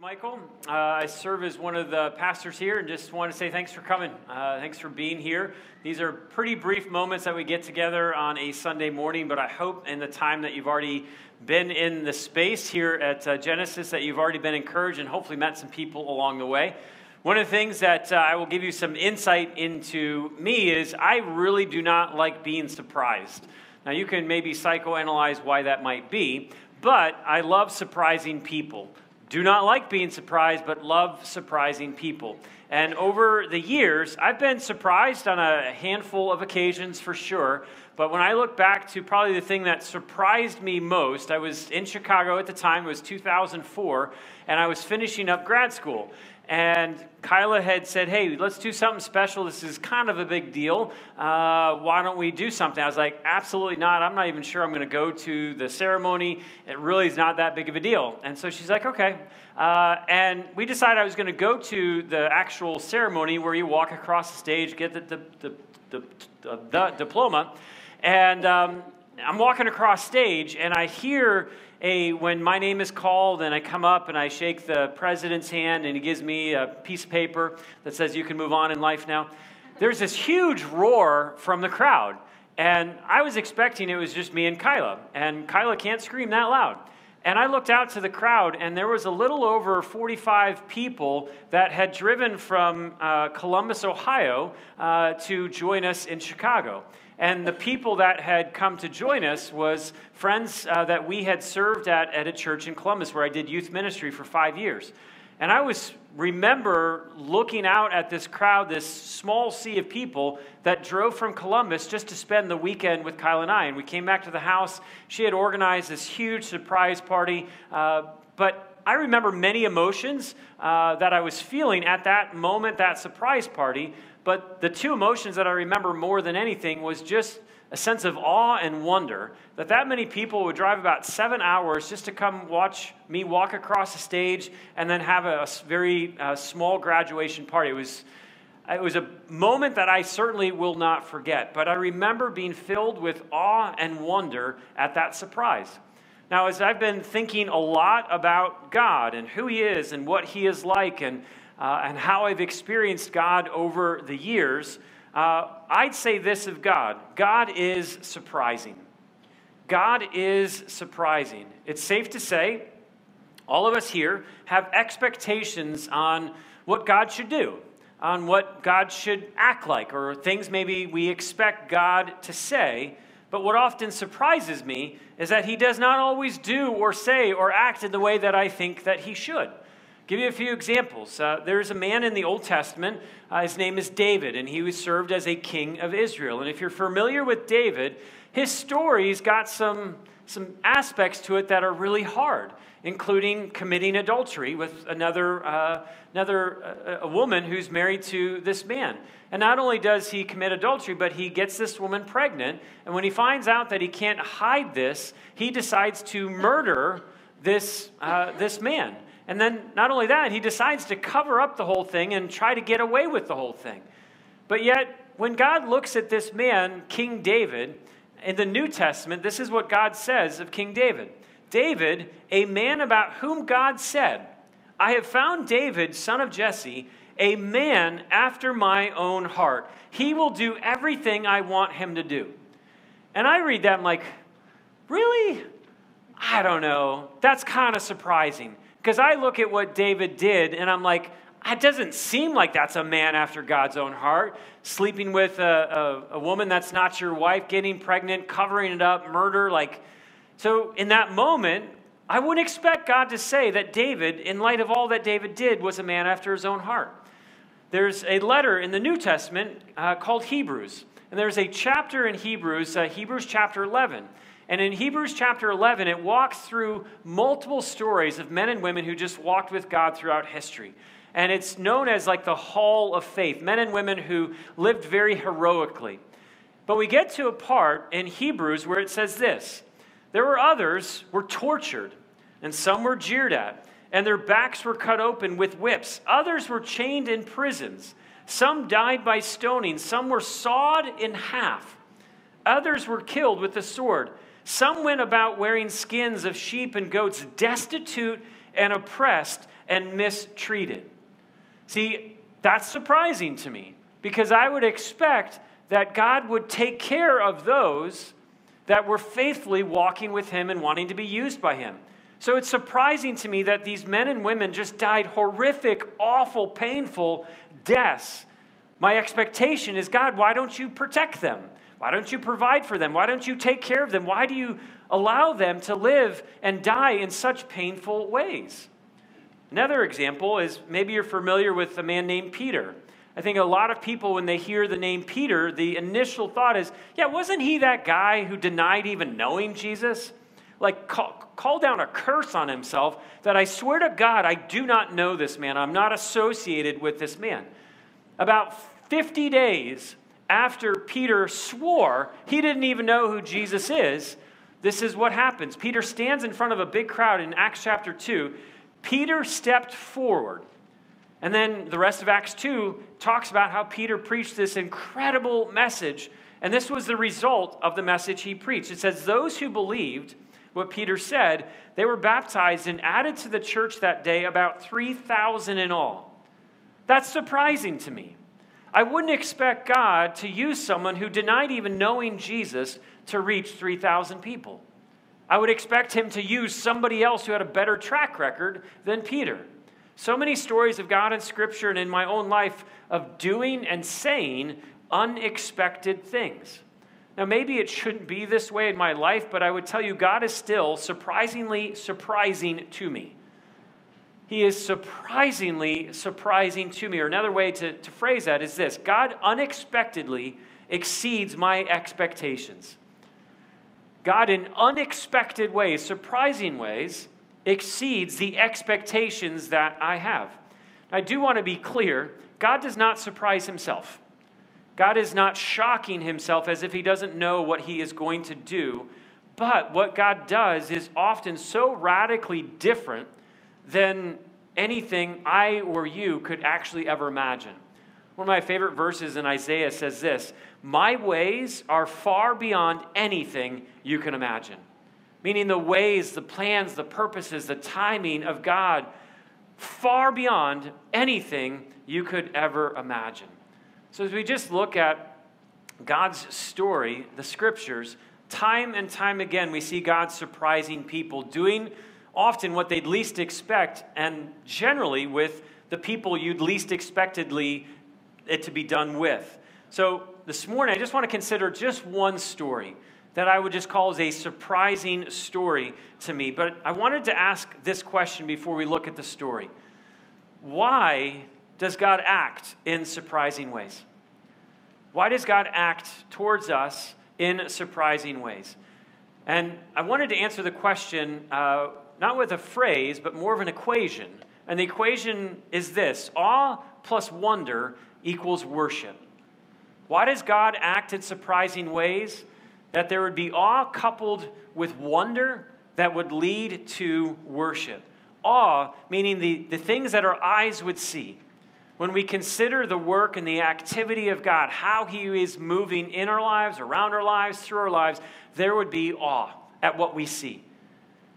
Michael. Uh, I serve as one of the pastors here and just want to say thanks for coming. Uh, thanks for being here. These are pretty brief moments that we get together on a Sunday morning, but I hope in the time that you've already been in the space here at uh, Genesis that you've already been encouraged and hopefully met some people along the way. One of the things that uh, I will give you some insight into me is I really do not like being surprised. Now, you can maybe psychoanalyze why that might be, but I love surprising people do not like being surprised, but love surprising people. And over the years, I've been surprised on a handful of occasions for sure. But when I look back to probably the thing that surprised me most, I was in Chicago at the time, it was 2004, and I was finishing up grad school. And Kyla had said, Hey, let's do something special. This is kind of a big deal. Uh, why don't we do something? I was like, Absolutely not. I'm not even sure I'm going to go to the ceremony. It really is not that big of a deal. And so she's like, Okay. Uh, and we decided I was going to go to the actual ceremony where you walk across the stage, get the, the, the, the, the diploma. And um, I'm walking across stage, and I hear a, when my name is called and I come up and I shake the president's hand and he gives me a piece of paper that says you can move on in life now, there's this huge roar from the crowd. And I was expecting it was just me and Kyla. And Kyla can't scream that loud. And I looked out to the crowd, and there was a little over 45 people that had driven from uh, Columbus, Ohio, uh, to join us in Chicago. And the people that had come to join us was friends uh, that we had served at at a church in Columbus where I did youth ministry for five years. And I was remember looking out at this crowd, this small sea of people that drove from Columbus just to spend the weekend with Kyla and I. And we came back to the house. She had organized this huge surprise party. Uh, but I remember many emotions uh, that I was feeling at that moment, that surprise party. But the two emotions that I remember more than anything was just a sense of awe and wonder that that many people would drive about seven hours just to come watch me walk across the stage and then have a very uh, small graduation party. It was, it was a moment that I certainly will not forget, but I remember being filled with awe and wonder at that surprise. Now, as I've been thinking a lot about God and who He is and what He is like and uh, and how I've experienced God over the years, uh, I'd say this of God God is surprising. God is surprising. It's safe to say all of us here have expectations on what God should do, on what God should act like, or things maybe we expect God to say. But what often surprises me is that he does not always do or say or act in the way that I think that he should give you a few examples. Uh, there's a man in the Old Testament, uh, his name is David, and he was served as a king of Israel. And if you're familiar with David, his story's got some, some aspects to it that are really hard, including committing adultery with another, uh, another uh, a woman who's married to this man. And not only does he commit adultery, but he gets this woman pregnant. And when he finds out that he can't hide this, he decides to murder this, uh, this man. And then, not only that, he decides to cover up the whole thing and try to get away with the whole thing. But yet, when God looks at this man, King David, in the New Testament, this is what God says of King David David, a man about whom God said, I have found David, son of Jesse, a man after my own heart. He will do everything I want him to do. And I read that, I'm like, really? I don't know. That's kind of surprising. Because I look at what David did and I'm like, it doesn't seem like that's a man after God's own heart. Sleeping with a, a, a, woman that's not your wife, getting pregnant, covering it up, murder. Like, so in that moment, I wouldn't expect God to say that David, in light of all that David did, was a man after his own heart. There's a letter in the New Testament uh, called Hebrews. And there's a chapter in Hebrews, uh, Hebrews chapter 11. And in Hebrews chapter 11, it walks through multiple stories of men and women who just walked with God throughout history. And it's known as like the hall of faith, men and women who lived very heroically. But we get to a part in Hebrews where it says this There were others were tortured, and some were jeered at, and their backs were cut open with whips. Others were chained in prisons. Some died by stoning, some were sawed in half. Others were killed with the sword. Some went about wearing skins of sheep and goats, destitute and oppressed and mistreated. See, that's surprising to me because I would expect that God would take care of those that were faithfully walking with Him and wanting to be used by Him. So it's surprising to me that these men and women just died horrific, awful, painful deaths. My expectation is God, why don't you protect them? Why don't you provide for them? Why don't you take care of them? Why do you allow them to live and die in such painful ways? Another example is maybe you're familiar with a man named Peter. I think a lot of people, when they hear the name Peter, the initial thought is, yeah, wasn't he that guy who denied even knowing Jesus? Like, call, call down a curse on himself that I swear to God, I do not know this man. I'm not associated with this man. About 50 days after Peter swore he didn't even know who Jesus is, this is what happens. Peter stands in front of a big crowd in Acts chapter 2. Peter stepped forward. And then the rest of Acts 2 talks about how Peter preached this incredible message. And this was the result of the message he preached. It says, Those who believed what Peter said, they were baptized and added to the church that day about 3,000 in all. That's surprising to me. I wouldn't expect God to use someone who denied even knowing Jesus to reach 3,000 people. I would expect him to use somebody else who had a better track record than Peter. So many stories of God in Scripture and in my own life of doing and saying unexpected things. Now, maybe it shouldn't be this way in my life, but I would tell you, God is still surprisingly surprising to me. He is surprisingly surprising to me. Or another way to, to phrase that is this God unexpectedly exceeds my expectations. God, in unexpected ways, surprising ways, exceeds the expectations that I have. I do want to be clear God does not surprise himself. God is not shocking himself as if he doesn't know what he is going to do. But what God does is often so radically different than anything I or you could actually ever imagine. One of my favorite verses in Isaiah says this My ways are far beyond anything you can imagine. Meaning the ways, the plans, the purposes, the timing of God, far beyond anything you could ever imagine. So as we just look at God's story, the scriptures, time and time again, we see God surprising people, doing often what they'd least expect, and generally with the people you'd least expectedly it to be done with. So this morning, I just want to consider just one story that I would just call as a surprising story to me. But I wanted to ask this question before we look at the story Why does God act in surprising ways? Why does God act towards us in surprising ways? And I wanted to answer the question uh, not with a phrase, but more of an equation. And the equation is this awe plus wonder equals worship. Why does God act in surprising ways? That there would be awe coupled with wonder that would lead to worship. Awe, meaning the, the things that our eyes would see. When we consider the work and the activity of God, how He is moving in our lives, around our lives, through our lives, there would be awe at what we see.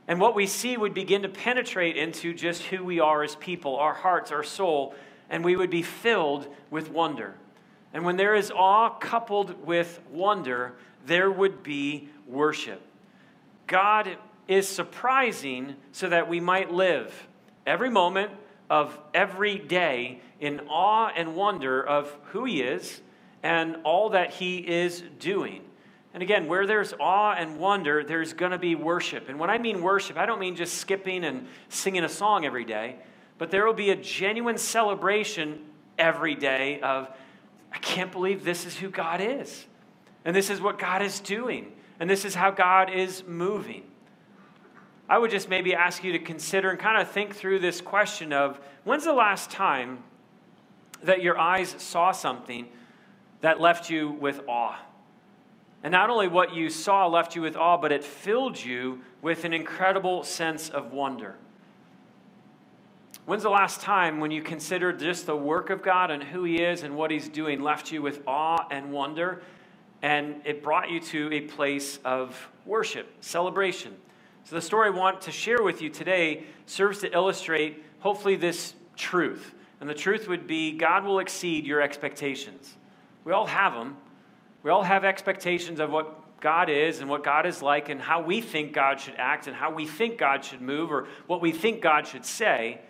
And what we see would begin to penetrate into just who we are as people, our hearts, our soul, and we would be filled with wonder. And when there is awe coupled with wonder, there would be worship. God is surprising so that we might live every moment of every day in awe and wonder of who He is and all that He is doing. And again, where there's awe and wonder, there's going to be worship. And when I mean worship, I don't mean just skipping and singing a song every day, but there will be a genuine celebration every day of, I can't believe this is who God is. And this is what God is doing. And this is how God is moving. I would just maybe ask you to consider and kind of think through this question of when's the last time that your eyes saw something that left you with awe? And not only what you saw left you with awe, but it filled you with an incredible sense of wonder. When's the last time when you considered just the work of God and who He is and what He's doing left you with awe and wonder? And it brought you to a place of worship, celebration. So, the story I want to share with you today serves to illustrate, hopefully, this truth. And the truth would be God will exceed your expectations. We all have them. We all have expectations of what God is and what God is like and how we think God should act and how we think God should move or what we think God should say.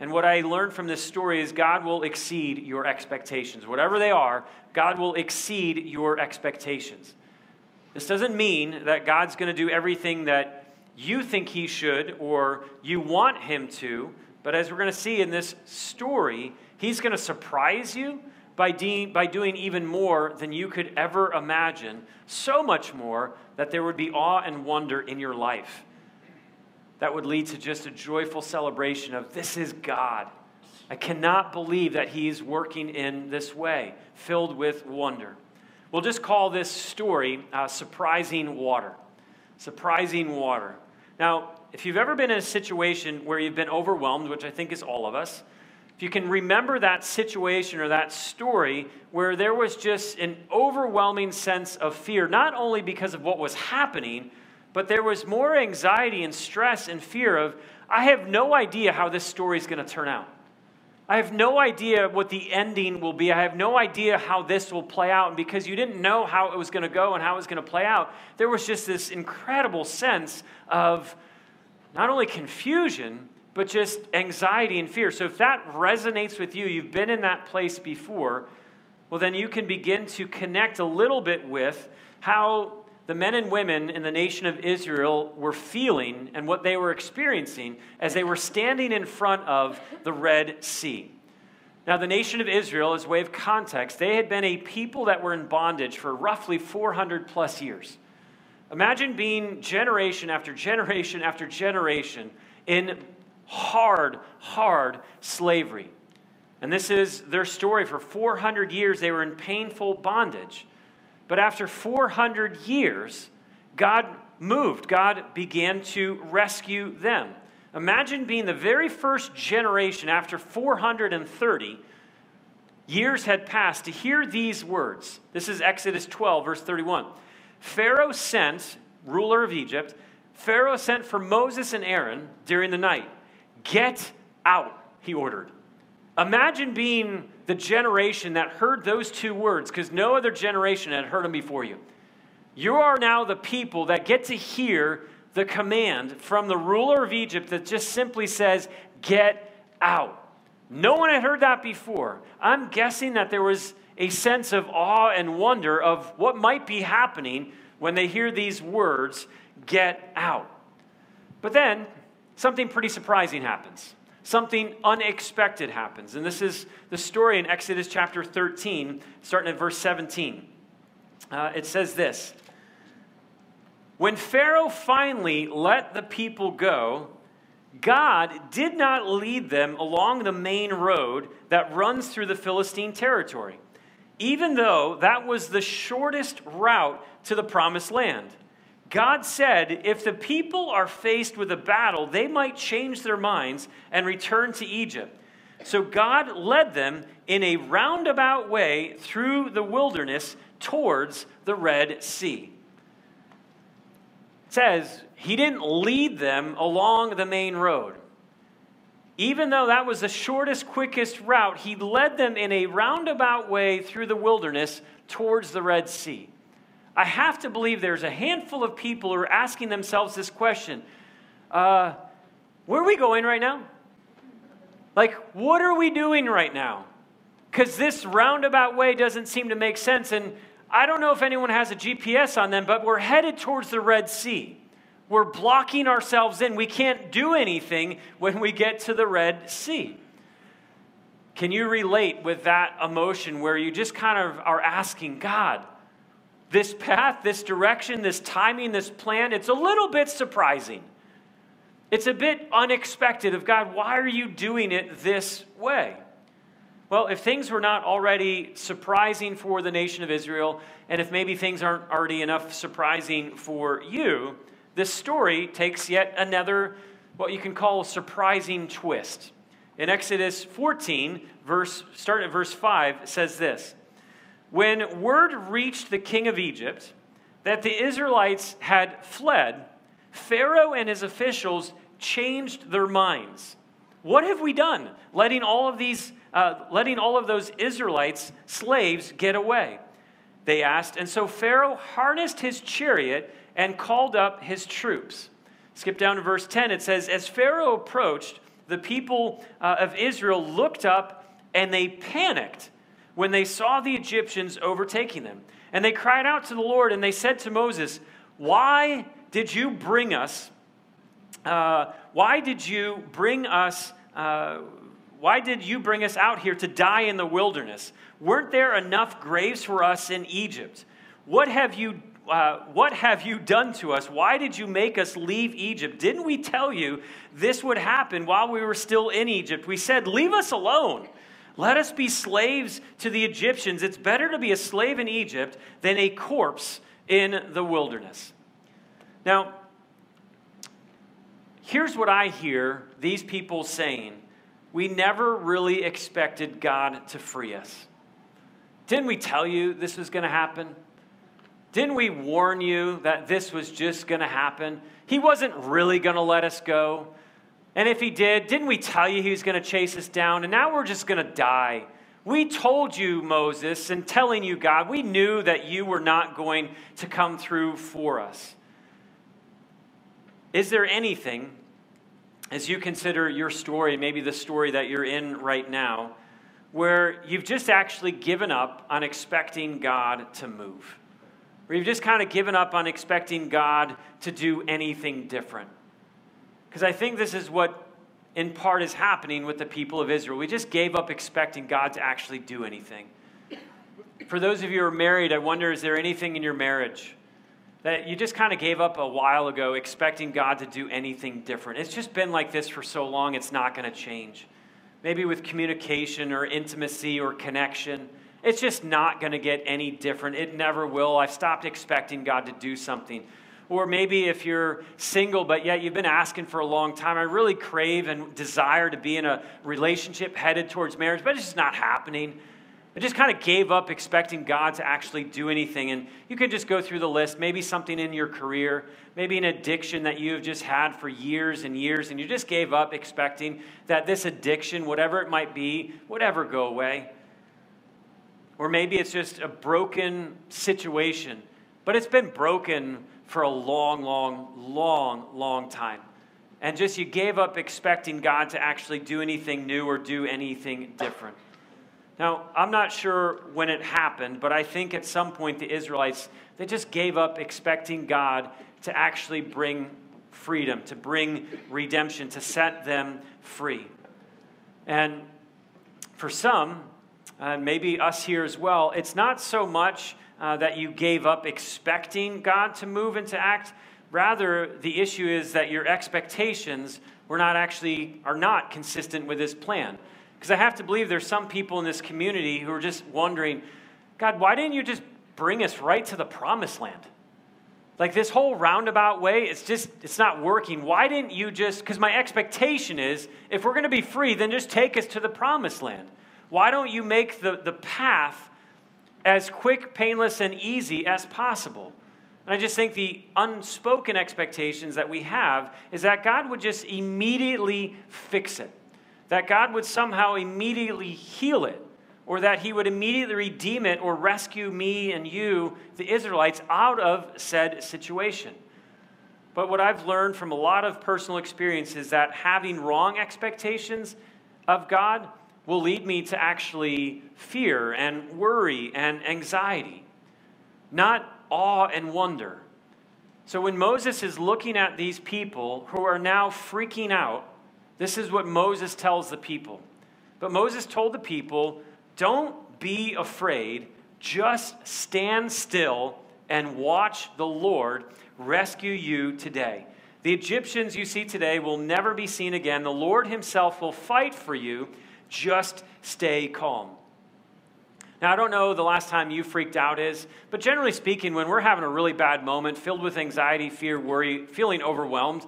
And what I learned from this story is God will exceed your expectations. Whatever they are, God will exceed your expectations. This doesn't mean that God's going to do everything that you think He should or you want Him to, but as we're going to see in this story, He's going to surprise you by, de- by doing even more than you could ever imagine, so much more that there would be awe and wonder in your life. That would lead to just a joyful celebration of this is God. I cannot believe that He's working in this way, filled with wonder. We'll just call this story uh, Surprising Water. Surprising Water. Now, if you've ever been in a situation where you've been overwhelmed, which I think is all of us, if you can remember that situation or that story where there was just an overwhelming sense of fear, not only because of what was happening, but there was more anxiety and stress and fear of, I have no idea how this story is going to turn out. I have no idea what the ending will be. I have no idea how this will play out. And because you didn't know how it was going to go and how it was going to play out, there was just this incredible sense of not only confusion, but just anxiety and fear. So if that resonates with you, you've been in that place before, well, then you can begin to connect a little bit with how the men and women in the nation of Israel were feeling and what they were experiencing as they were standing in front of the Red Sea. Now, the nation of Israel, as way of context, they had been a people that were in bondage for roughly 400 plus years. Imagine being generation after generation after generation in hard, hard slavery. And this is their story. For 400 years, they were in painful bondage. But after 400 years, God moved. God began to rescue them. Imagine being the very first generation after 430 years had passed to hear these words. This is Exodus 12, verse 31. Pharaoh sent, ruler of Egypt, Pharaoh sent for Moses and Aaron during the night. Get out, he ordered. Imagine being the generation that heard those two words, because no other generation had heard them before you. You are now the people that get to hear the command from the ruler of Egypt that just simply says, Get out. No one had heard that before. I'm guessing that there was a sense of awe and wonder of what might be happening when they hear these words, get out. But then something pretty surprising happens. Something unexpected happens. And this is the story in Exodus chapter 13, starting at verse 17. Uh, it says this When Pharaoh finally let the people go, God did not lead them along the main road that runs through the Philistine territory even though that was the shortest route to the promised land. God said if the people are faced with a battle, they might change their minds and return to Egypt. So God led them in a roundabout way through the wilderness towards the Red Sea. It says he didn't lead them along the main road. Even though that was the shortest, quickest route, he led them in a roundabout way through the wilderness towards the Red Sea. I have to believe there's a handful of people who are asking themselves this question uh, Where are we going right now? Like, what are we doing right now? Because this roundabout way doesn't seem to make sense. And I don't know if anyone has a GPS on them, but we're headed towards the Red Sea we're blocking ourselves in. We can't do anything when we get to the Red Sea. Can you relate with that emotion where you just kind of are asking God, this path, this direction, this timing, this plan, it's a little bit surprising. It's a bit unexpected of God, why are you doing it this way? Well, if things were not already surprising for the nation of Israel, and if maybe things aren't already enough surprising for you, this story takes yet another, what you can call a surprising twist. In Exodus 14, verse, starting at verse 5, says this When word reached the king of Egypt that the Israelites had fled, Pharaoh and his officials changed their minds. What have we done? Letting all of these, uh, letting all of those Israelites, slaves, get away. They asked. And so Pharaoh harnessed his chariot and called up his troops. Skip down to verse 10. It says, As Pharaoh approached, the people uh, of Israel looked up and they panicked when they saw the Egyptians overtaking them. And they cried out to the Lord and they said to Moses, Why did you bring us? Uh, why did you bring us? Uh, why did you bring us out here to die in the wilderness? Weren't there enough graves for us in Egypt? What have you uh, what have you done to us? Why did you make us leave Egypt? Didn't we tell you this would happen while we were still in Egypt? We said, Leave us alone. Let us be slaves to the Egyptians. It's better to be a slave in Egypt than a corpse in the wilderness. Now, here's what I hear these people saying We never really expected God to free us. Didn't we tell you this was going to happen? Didn't we warn you that this was just going to happen? He wasn't really going to let us go. And if he did, didn't we tell you he was going to chase us down? And now we're just going to die. We told you, Moses, and telling you, God, we knew that you were not going to come through for us. Is there anything, as you consider your story, maybe the story that you're in right now, where you've just actually given up on expecting God to move? Where you've just kind of given up on expecting God to do anything different. Because I think this is what, in part, is happening with the people of Israel. We just gave up expecting God to actually do anything. For those of you who are married, I wonder is there anything in your marriage that you just kind of gave up a while ago expecting God to do anything different? It's just been like this for so long, it's not going to change. Maybe with communication or intimacy or connection. It's just not going to get any different. It never will. I've stopped expecting God to do something. Or maybe if you're single, but yet you've been asking for a long time, I really crave and desire to be in a relationship headed towards marriage, but it's just not happening. I just kind of gave up expecting God to actually do anything. And you could just go through the list. Maybe something in your career, maybe an addiction that you have just had for years and years, and you just gave up expecting that this addiction, whatever it might be, would ever go away. Or maybe it's just a broken situation, but it's been broken for a long, long, long, long time. And just you gave up expecting God to actually do anything new or do anything different. Now, I'm not sure when it happened, but I think at some point the Israelites, they just gave up expecting God to actually bring freedom, to bring redemption, to set them free. And for some, and maybe us here as well, it's not so much uh, that you gave up expecting God to move and to act. Rather, the issue is that your expectations were not actually are not consistent with His plan. Because I have to believe there's some people in this community who are just wondering, God, why didn't you just bring us right to the promised land? Like this whole roundabout way, it's just, it's not working. Why didn't you just, because my expectation is if we're going to be free, then just take us to the promised land why don't you make the, the path as quick, painless, and easy as possible? And I just think the unspoken expectations that we have is that God would just immediately fix it, that God would somehow immediately heal it, or that He would immediately redeem it or rescue me and you, the Israelites, out of said situation. But what I've learned from a lot of personal experience is that having wrong expectations of God will lead me to actually fear and worry and anxiety, not awe and wonder. So when Moses is looking at these people who are now freaking out, this is what Moses tells the people. But Moses told the people, don't be afraid, just stand still and watch the Lord rescue you today. The Egyptians you see today will never be seen again. The Lord Himself will fight for you just stay calm. Now, I don't know the last time you freaked out is, but generally speaking, when we're having a really bad moment filled with anxiety, fear, worry, feeling overwhelmed,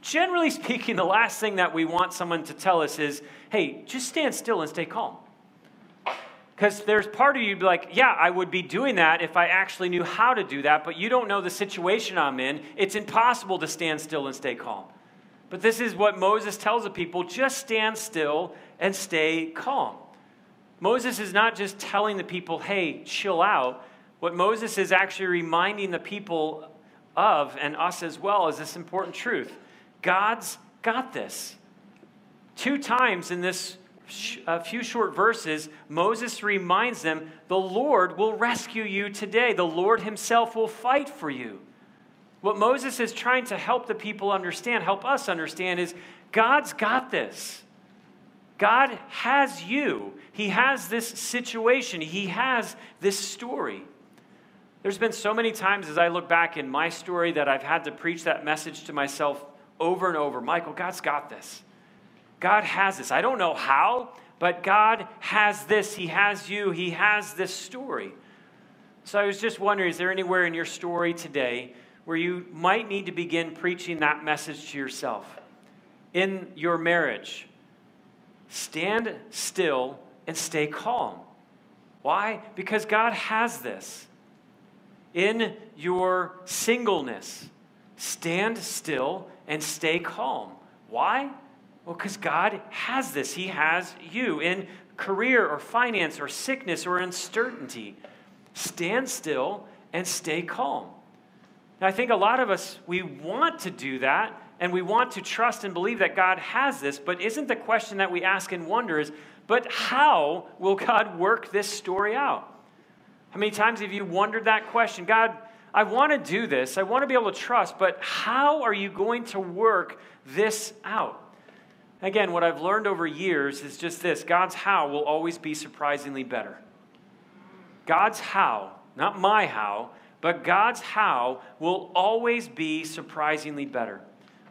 generally speaking, the last thing that we want someone to tell us is, hey, just stand still and stay calm. Because there's part of you be like, yeah, I would be doing that if I actually knew how to do that, but you don't know the situation I'm in. It's impossible to stand still and stay calm. But this is what Moses tells the people just stand still and stay calm. Moses is not just telling the people, hey, chill out. What Moses is actually reminding the people of, and us as well, is this important truth God's got this. Two times in this a few short verses, Moses reminds them the Lord will rescue you today. The Lord himself will fight for you. What Moses is trying to help the people understand, help us understand, is God's got this. God has you. He has this situation. He has this story. There's been so many times as I look back in my story that I've had to preach that message to myself over and over Michael, God's got this. God has this. I don't know how, but God has this. He has you. He has this story. So I was just wondering is there anywhere in your story today where you might need to begin preaching that message to yourself? In your marriage, stand still and stay calm. Why? Because God has this. In your singleness, stand still and stay calm. Why? Well, because God has this. He has you in career or finance or sickness or uncertainty. Stand still and stay calm. Now, I think a lot of us, we want to do that and we want to trust and believe that God has this, but isn't the question that we ask and wonder is, but how will God work this story out? How many times have you wondered that question? God, I want to do this. I want to be able to trust, but how are you going to work this out? Again, what I've learned over years is just this God's how will always be surprisingly better. God's how, not my how, but God's how will always be surprisingly better.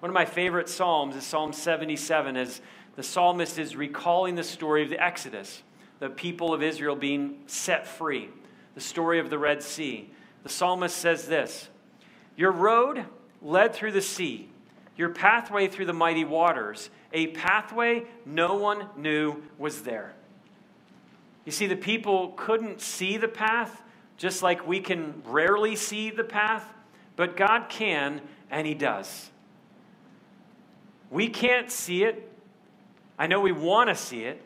One of my favorite Psalms is Psalm 77, as the psalmist is recalling the story of the Exodus, the people of Israel being set free, the story of the Red Sea. The psalmist says this Your road led through the sea, your pathway through the mighty waters a pathway no one knew was there. You see, the people couldn't see the path, just like we can rarely see the path, but God can, and He does. We can't see it. I know we want to see it,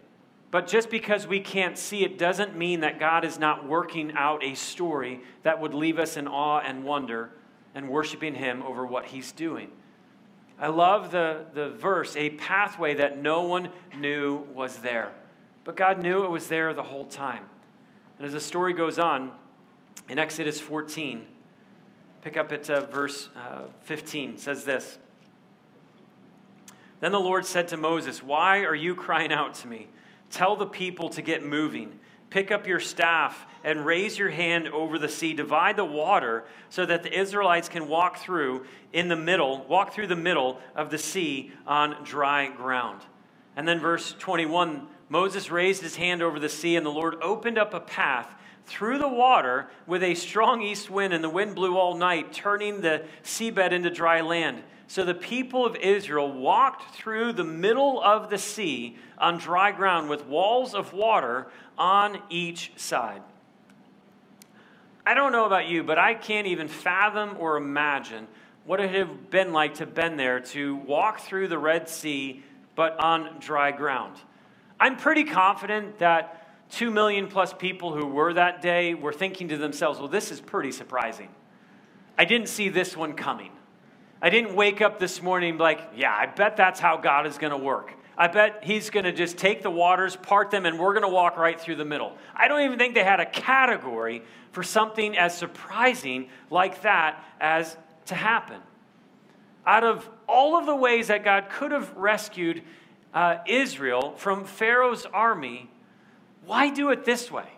but just because we can't see it doesn't mean that God is not working out a story that would leave us in awe and wonder and worshiping Him over what He's doing. I love the, the verse, a pathway that no one knew was there. But God knew it was there the whole time. And as the story goes on, in Exodus 14, pick up at uh, verse uh, 15, says this Then the Lord said to Moses, Why are you crying out to me? Tell the people to get moving. Pick up your staff and raise your hand over the sea. Divide the water so that the Israelites can walk through in the middle, walk through the middle of the sea on dry ground. And then, verse 21 Moses raised his hand over the sea, and the Lord opened up a path through the water with a strong east wind, and the wind blew all night, turning the seabed into dry land. So the people of Israel walked through the middle of the sea on dry ground with walls of water on each side. I don't know about you, but I can't even fathom or imagine what it would have been like to been there to walk through the Red Sea, but on dry ground. I'm pretty confident that two million plus people who were that day were thinking to themselves, well, this is pretty surprising. I didn't see this one coming. I didn't wake up this morning like, yeah, I bet that's how God is going to work. I bet he's going to just take the waters, part them, and we're going to walk right through the middle. I don't even think they had a category for something as surprising like that as to happen. Out of all of the ways that God could have rescued uh, Israel from Pharaoh's army, why do it this way?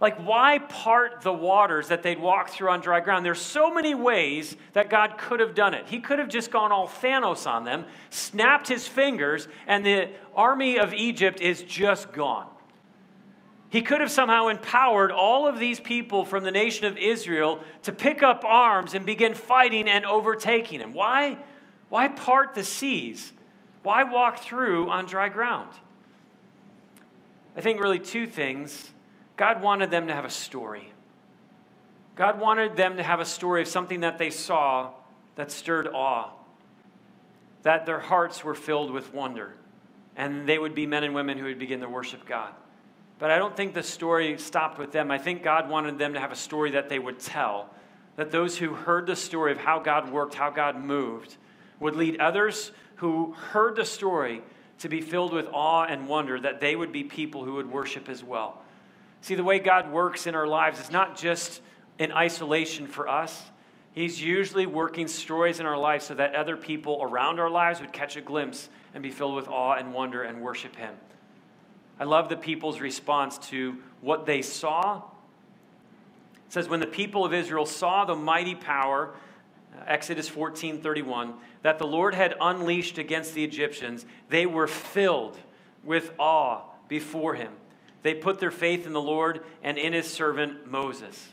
Like, why part the waters that they'd walk through on dry ground? There's so many ways that God could have done it. He could have just gone all Thanos on them, snapped his fingers, and the army of Egypt is just gone. He could have somehow empowered all of these people from the nation of Israel to pick up arms and begin fighting and overtaking him. Why? Why part the seas? Why walk through on dry ground? I think really two things God wanted them to have a story. God wanted them to have a story of something that they saw that stirred awe, that their hearts were filled with wonder, and they would be men and women who would begin to worship God. But I don't think the story stopped with them. I think God wanted them to have a story that they would tell, that those who heard the story of how God worked, how God moved, would lead others who heard the story to be filled with awe and wonder, that they would be people who would worship as well. See, the way God works in our lives is not just in isolation for us. He's usually working stories in our lives so that other people around our lives would catch a glimpse and be filled with awe and wonder and worship Him. I love the people's response to what they saw. It says, When the people of Israel saw the mighty power, uh, Exodus 14 31, that the Lord had unleashed against the Egyptians, they were filled with awe before Him. They put their faith in the Lord and in His servant Moses.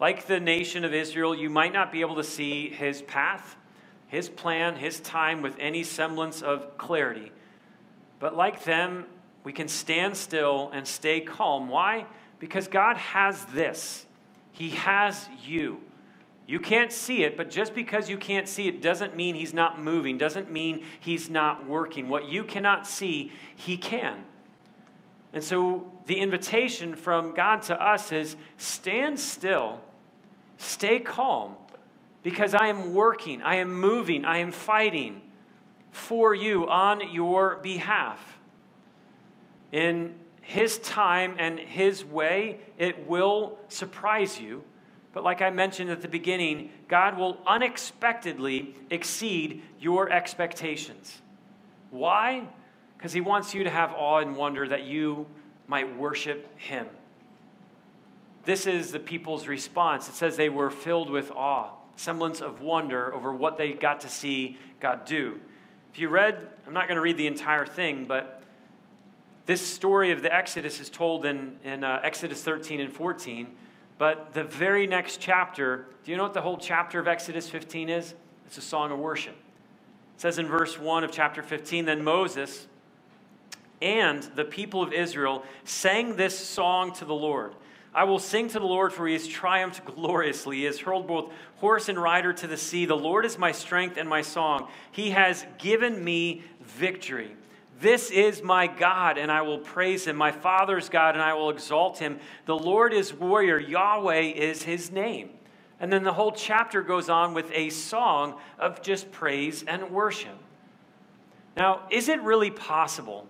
Like the nation of Israel, you might not be able to see his path, his plan, his time with any semblance of clarity. But like them, we can stand still and stay calm. Why? Because God has this. He has you. You can't see it, but just because you can't see it doesn't mean He's not moving, doesn't mean He's not working. What you cannot see, He can. And so the invitation from God to us is stand still, stay calm, because I am working, I am moving, I am fighting for you on your behalf. In His time and His way, it will surprise you. But like I mentioned at the beginning, God will unexpectedly exceed your expectations. Why? Because he wants you to have awe and wonder that you might worship him. This is the people's response. It says they were filled with awe, semblance of wonder over what they got to see God do. If you read, I'm not going to read the entire thing, but this story of the Exodus is told in, in uh, Exodus 13 and 14. But the very next chapter, do you know what the whole chapter of Exodus 15 is? It's a song of worship. It says in verse 1 of chapter 15 Then Moses, and the people of Israel sang this song to the Lord. I will sing to the Lord, for he has triumphed gloriously. He has hurled both horse and rider to the sea. The Lord is my strength and my song. He has given me victory. This is my God, and I will praise him, my Father's God, and I will exalt him. The Lord is warrior, Yahweh is his name. And then the whole chapter goes on with a song of just praise and worship. Now, is it really possible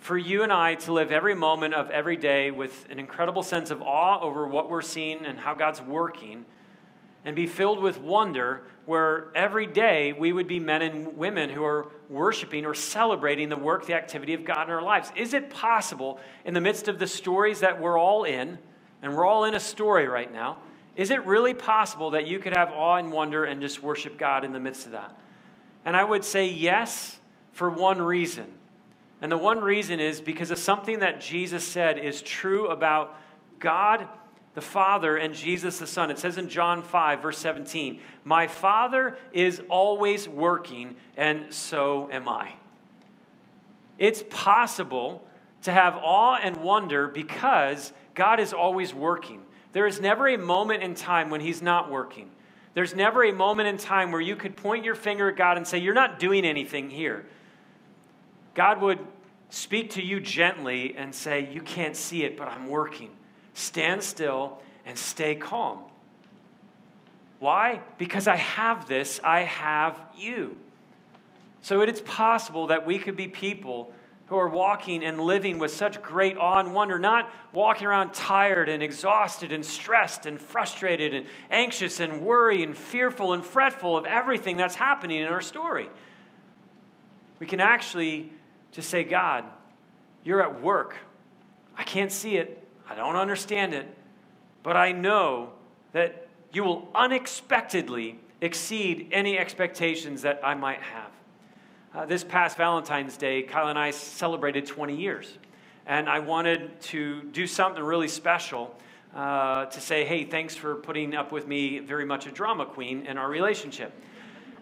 for you and I to live every moment of every day with an incredible sense of awe over what we're seeing and how God's working, and be filled with wonder where every day we would be men and women who are worshiping or celebrating the work, the activity of God in our lives. Is it possible in the midst of the stories that we're all in, and we're all in a story right now, is it really possible that you could have awe and wonder and just worship God in the midst of that? And I would say yes for one reason and the one reason is because of something that Jesus said is true about God the Father and Jesus the Son. It says in John 5, verse 17, My Father is always working, and so am I. It's possible to have awe and wonder because God is always working. There is never a moment in time when He's not working. There's never a moment in time where you could point your finger at God and say, You're not doing anything here. God would speak to you gently and say, You can't see it, but I'm working. Stand still and stay calm. Why? Because I have this, I have you. So it is possible that we could be people who are walking and living with such great awe and wonder, not walking around tired and exhausted and stressed and frustrated and anxious and worried and fearful and fretful of everything that's happening in our story. We can actually just say, God, you're at work. I can't see it, I don't understand it, but I know that you will unexpectedly exceed any expectations that I might have. Uh, this past Valentine's Day, Kyla and I celebrated 20 years. And I wanted to do something really special uh, to say, hey, thanks for putting up with me, very much a drama queen in our relationship.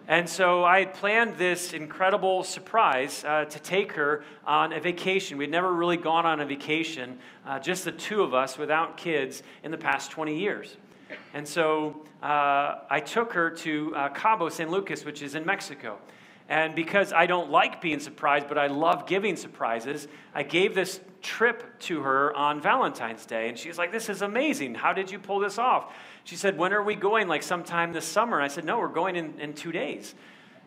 And so I had planned this incredible surprise uh, to take her on a vacation. We'd never really gone on a vacation, uh, just the two of us without kids, in the past 20 years. And so uh, I took her to uh, Cabo San Lucas, which is in Mexico. And because I don't like being surprised, but I love giving surprises, I gave this trip to her on Valentine's Day. And she's like, This is amazing. How did you pull this off? She said, When are we going? Like sometime this summer. I said, No, we're going in, in two days.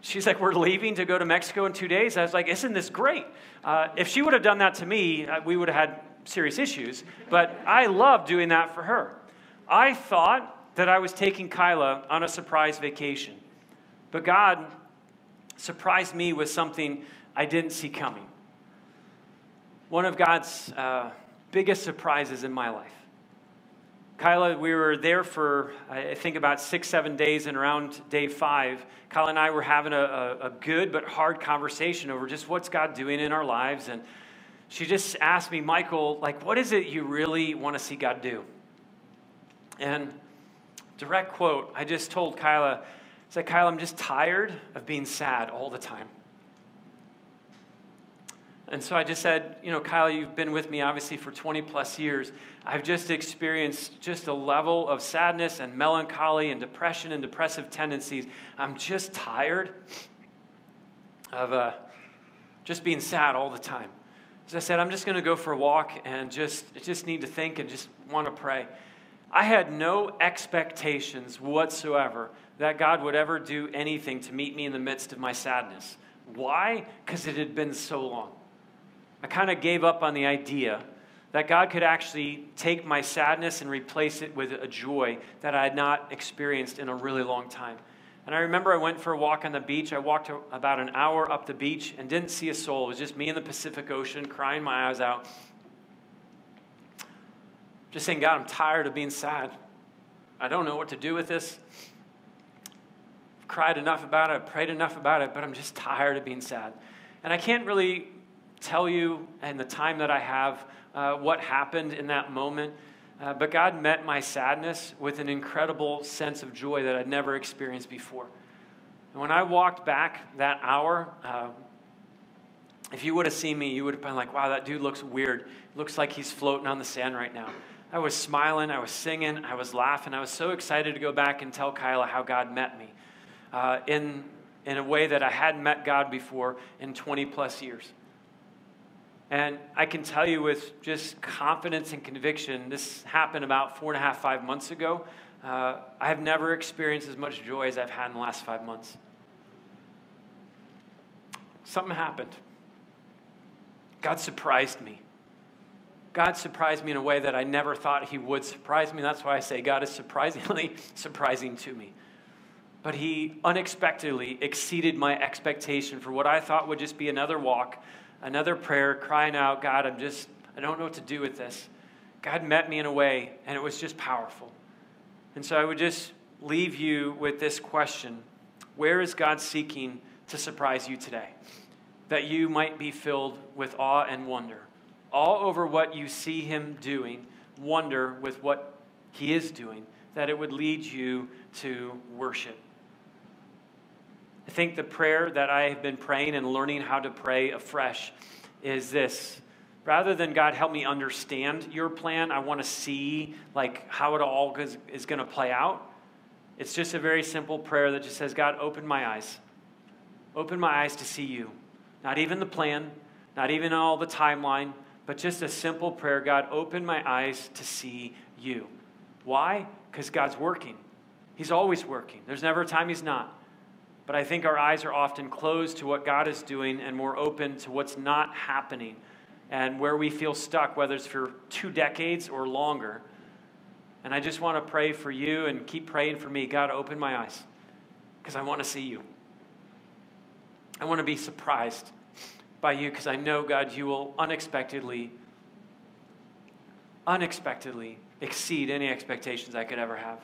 She's like, We're leaving to go to Mexico in two days. I was like, Isn't this great? Uh, if she would have done that to me, uh, we would have had serious issues. But I love doing that for her. I thought that I was taking Kyla on a surprise vacation. But God surprised me with something I didn't see coming. One of God's uh, biggest surprises in my life. Kyla, we were there for, I think, about six, seven days, and around day five, Kyla and I were having a, a, a good but hard conversation over just what's God doing in our lives. And she just asked me, Michael, like, what is it you really want to see God do? And direct quote, I just told Kyla, it's like, Kyla, I'm just tired of being sad all the time. And so I just said, you know, Kyla, you've been with me obviously for 20 plus years. I've just experienced just a level of sadness and melancholy and depression and depressive tendencies. I'm just tired of uh, just being sad all the time. As I said, I'm just going to go for a walk and just, just need to think and just want to pray. I had no expectations whatsoever that God would ever do anything to meet me in the midst of my sadness. Why? Because it had been so long. I kind of gave up on the idea that God could actually take my sadness and replace it with a joy that I had not experienced in a really long time. And I remember I went for a walk on the beach. I walked about an hour up the beach and didn't see a soul. It was just me in the Pacific Ocean crying my eyes out. Just saying, God, I'm tired of being sad. I don't know what to do with this I've cried enough about it, I've prayed enough about it, but I'm just tired of being sad. And I can't really tell you in the time that I have uh, what happened in that moment. Uh, but God met my sadness with an incredible sense of joy that I'd never experienced before. And when I walked back that hour, uh, if you would have seen me, you would have been like, wow, that dude looks weird. Looks like he's floating on the sand right now. I was smiling, I was singing, I was laughing. I was so excited to go back and tell Kyla how God met me uh, in, in a way that I hadn't met God before in 20 plus years. And I can tell you with just confidence and conviction, this happened about four and a half, five months ago. Uh, I have never experienced as much joy as I've had in the last five months. Something happened. God surprised me. God surprised me in a way that I never thought He would surprise me. That's why I say God is surprisingly surprising to me but he unexpectedly exceeded my expectation for what I thought would just be another walk, another prayer, crying out, God, I'm just, I don't know what to do with this. God met me in a way, and it was just powerful. And so I would just leave you with this question Where is God seeking to surprise you today? That you might be filled with awe and wonder. All over what you see Him doing, wonder with what He is doing, that it would lead you to worship. I think the prayer that I have been praying and learning how to pray afresh is this. Rather than God help me understand your plan, I want to see like how it all is, is going to play out. It's just a very simple prayer that just says, God, open my eyes. Open my eyes to see you. Not even the plan, not even all the timeline, but just a simple prayer God, open my eyes to see you. Why? Because God's working. He's always working. There's never a time He's not. But I think our eyes are often closed to what God is doing and more open to what's not happening and where we feel stuck, whether it's for two decades or longer. And I just want to pray for you and keep praying for me. God, open my eyes because I want to see you. I want to be surprised by you because I know, God, you will unexpectedly, unexpectedly exceed any expectations I could ever have.